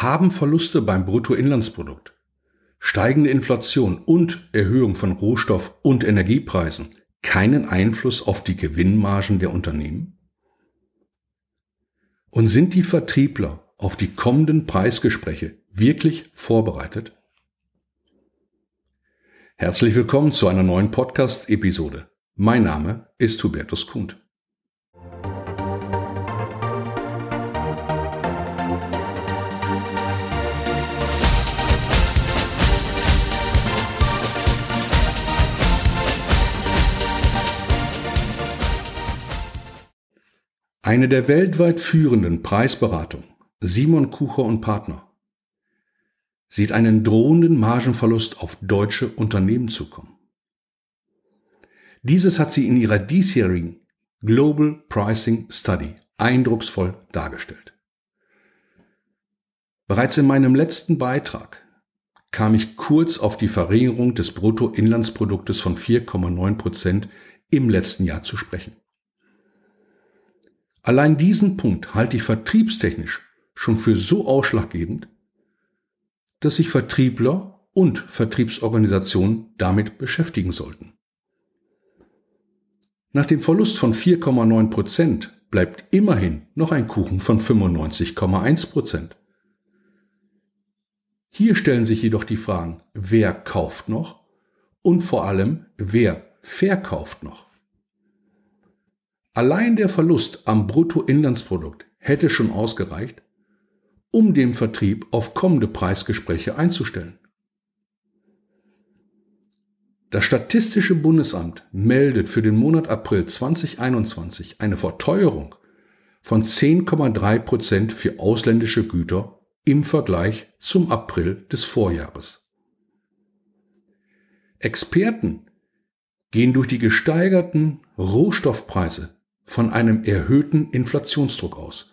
Haben Verluste beim Bruttoinlandsprodukt, steigende Inflation und Erhöhung von Rohstoff- und Energiepreisen keinen Einfluss auf die Gewinnmargen der Unternehmen? Und sind die Vertriebler auf die kommenden Preisgespräche wirklich vorbereitet? Herzlich willkommen zu einer neuen Podcast-Episode. Mein Name ist Hubertus Kuhn. Eine der weltweit führenden Preisberatungen, Simon Kucher und Partner, sieht einen drohenden Margenverlust auf deutsche Unternehmen zukommen. Dieses hat sie in ihrer diesjährigen Global Pricing Study eindrucksvoll dargestellt. Bereits in meinem letzten Beitrag kam ich kurz auf die Verringerung des Bruttoinlandsproduktes von 4,9 Prozent im letzten Jahr zu sprechen. Allein diesen Punkt halte ich vertriebstechnisch schon für so ausschlaggebend, dass sich Vertriebler und Vertriebsorganisationen damit beschäftigen sollten. Nach dem Verlust von 4,9 Prozent bleibt immerhin noch ein Kuchen von 95,1 Prozent. Hier stellen sich jedoch die Fragen, wer kauft noch und vor allem, wer verkauft noch. Allein der Verlust am Bruttoinlandsprodukt hätte schon ausgereicht, um den Vertrieb auf kommende Preisgespräche einzustellen. Das Statistische Bundesamt meldet für den Monat April 2021 eine Verteuerung von 10,3 Prozent für ausländische Güter im Vergleich zum April des Vorjahres. Experten gehen durch die gesteigerten Rohstoffpreise von einem erhöhten Inflationsdruck aus.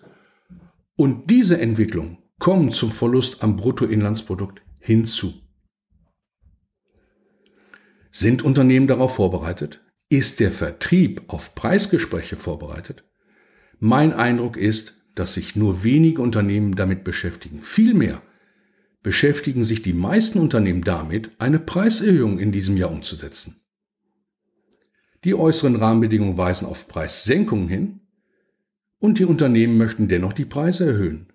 Und diese Entwicklung kommt zum Verlust am Bruttoinlandsprodukt hinzu. Sind Unternehmen darauf vorbereitet? Ist der Vertrieb auf Preisgespräche vorbereitet? Mein Eindruck ist, dass sich nur wenige Unternehmen damit beschäftigen. Vielmehr beschäftigen sich die meisten Unternehmen damit, eine Preiserhöhung in diesem Jahr umzusetzen. Die äußeren Rahmenbedingungen weisen auf Preissenkungen hin und die Unternehmen möchten dennoch die Preise erhöhen.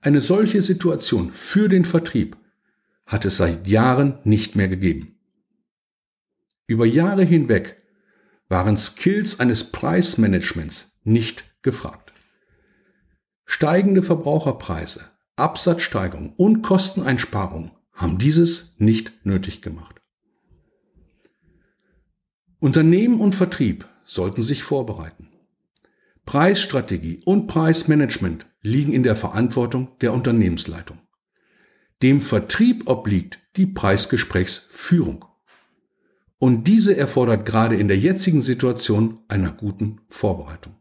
Eine solche Situation für den Vertrieb hat es seit Jahren nicht mehr gegeben. Über Jahre hinweg waren Skills eines Preismanagements nicht gefragt. Steigende Verbraucherpreise, Absatzsteigerung und Kosteneinsparung haben dieses nicht nötig gemacht. Unternehmen und Vertrieb sollten sich vorbereiten. Preisstrategie und Preismanagement liegen in der Verantwortung der Unternehmensleitung. Dem Vertrieb obliegt die Preisgesprächsführung. Und diese erfordert gerade in der jetzigen Situation einer guten Vorbereitung.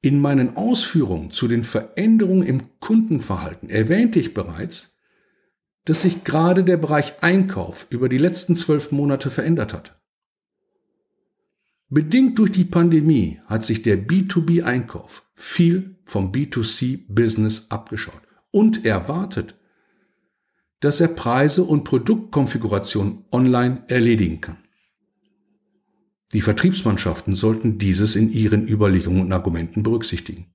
In meinen Ausführungen zu den Veränderungen im Kundenverhalten erwähnte ich bereits, dass sich gerade der Bereich Einkauf über die letzten zwölf Monate verändert hat. Bedingt durch die Pandemie hat sich der B2B-Einkauf viel vom B2C-Business abgeschaut und erwartet, dass er Preise und Produktkonfiguration online erledigen kann. Die Vertriebsmannschaften sollten dieses in ihren Überlegungen und Argumenten berücksichtigen.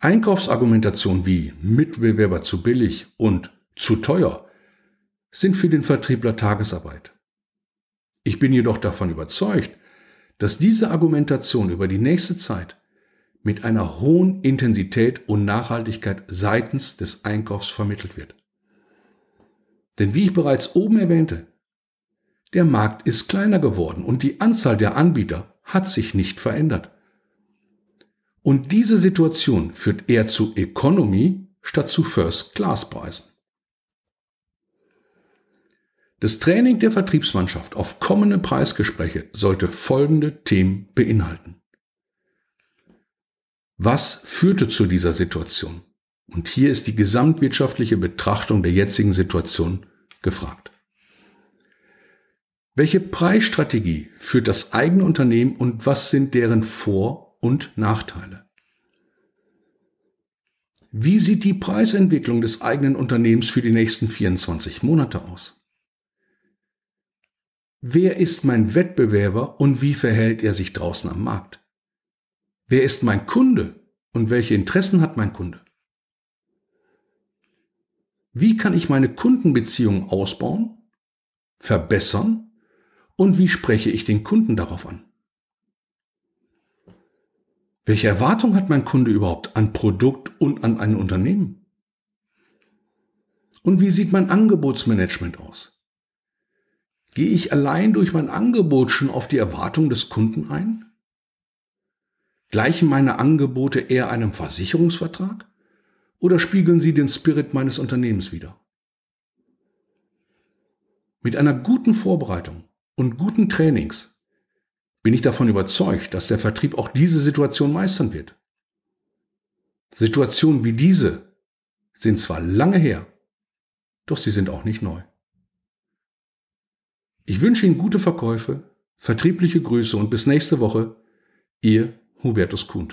Einkaufsargumentationen wie Mitbewerber zu billig und zu teuer sind für den Vertriebler Tagesarbeit. Ich bin jedoch davon überzeugt, dass diese Argumentation über die nächste Zeit mit einer hohen Intensität und Nachhaltigkeit seitens des Einkaufs vermittelt wird. Denn wie ich bereits oben erwähnte, der Markt ist kleiner geworden und die Anzahl der Anbieter hat sich nicht verändert. Und diese Situation führt eher zu Economy statt zu First-Class-Preisen. Das Training der Vertriebsmannschaft auf kommende Preisgespräche sollte folgende Themen beinhalten. Was führte zu dieser Situation? Und hier ist die gesamtwirtschaftliche Betrachtung der jetzigen Situation gefragt. Welche Preisstrategie führt das eigene Unternehmen und was sind deren Vor- und Nachteile. Wie sieht die Preisentwicklung des eigenen Unternehmens für die nächsten 24 Monate aus? Wer ist mein Wettbewerber und wie verhält er sich draußen am Markt? Wer ist mein Kunde und welche Interessen hat mein Kunde? Wie kann ich meine Kundenbeziehungen ausbauen, verbessern und wie spreche ich den Kunden darauf an? Welche Erwartung hat mein Kunde überhaupt an Produkt und an ein Unternehmen? Und wie sieht mein Angebotsmanagement aus? Gehe ich allein durch mein Angebot schon auf die Erwartung des Kunden ein? Gleichen meine Angebote eher einem Versicherungsvertrag oder spiegeln sie den Spirit meines Unternehmens wider? Mit einer guten Vorbereitung und guten Trainings bin ich davon überzeugt, dass der Vertrieb auch diese Situation meistern wird. Situationen wie diese sind zwar lange her, doch sie sind auch nicht neu. Ich wünsche Ihnen gute Verkäufe, vertriebliche Grüße und bis nächste Woche, Ihr Hubertus Kuhn.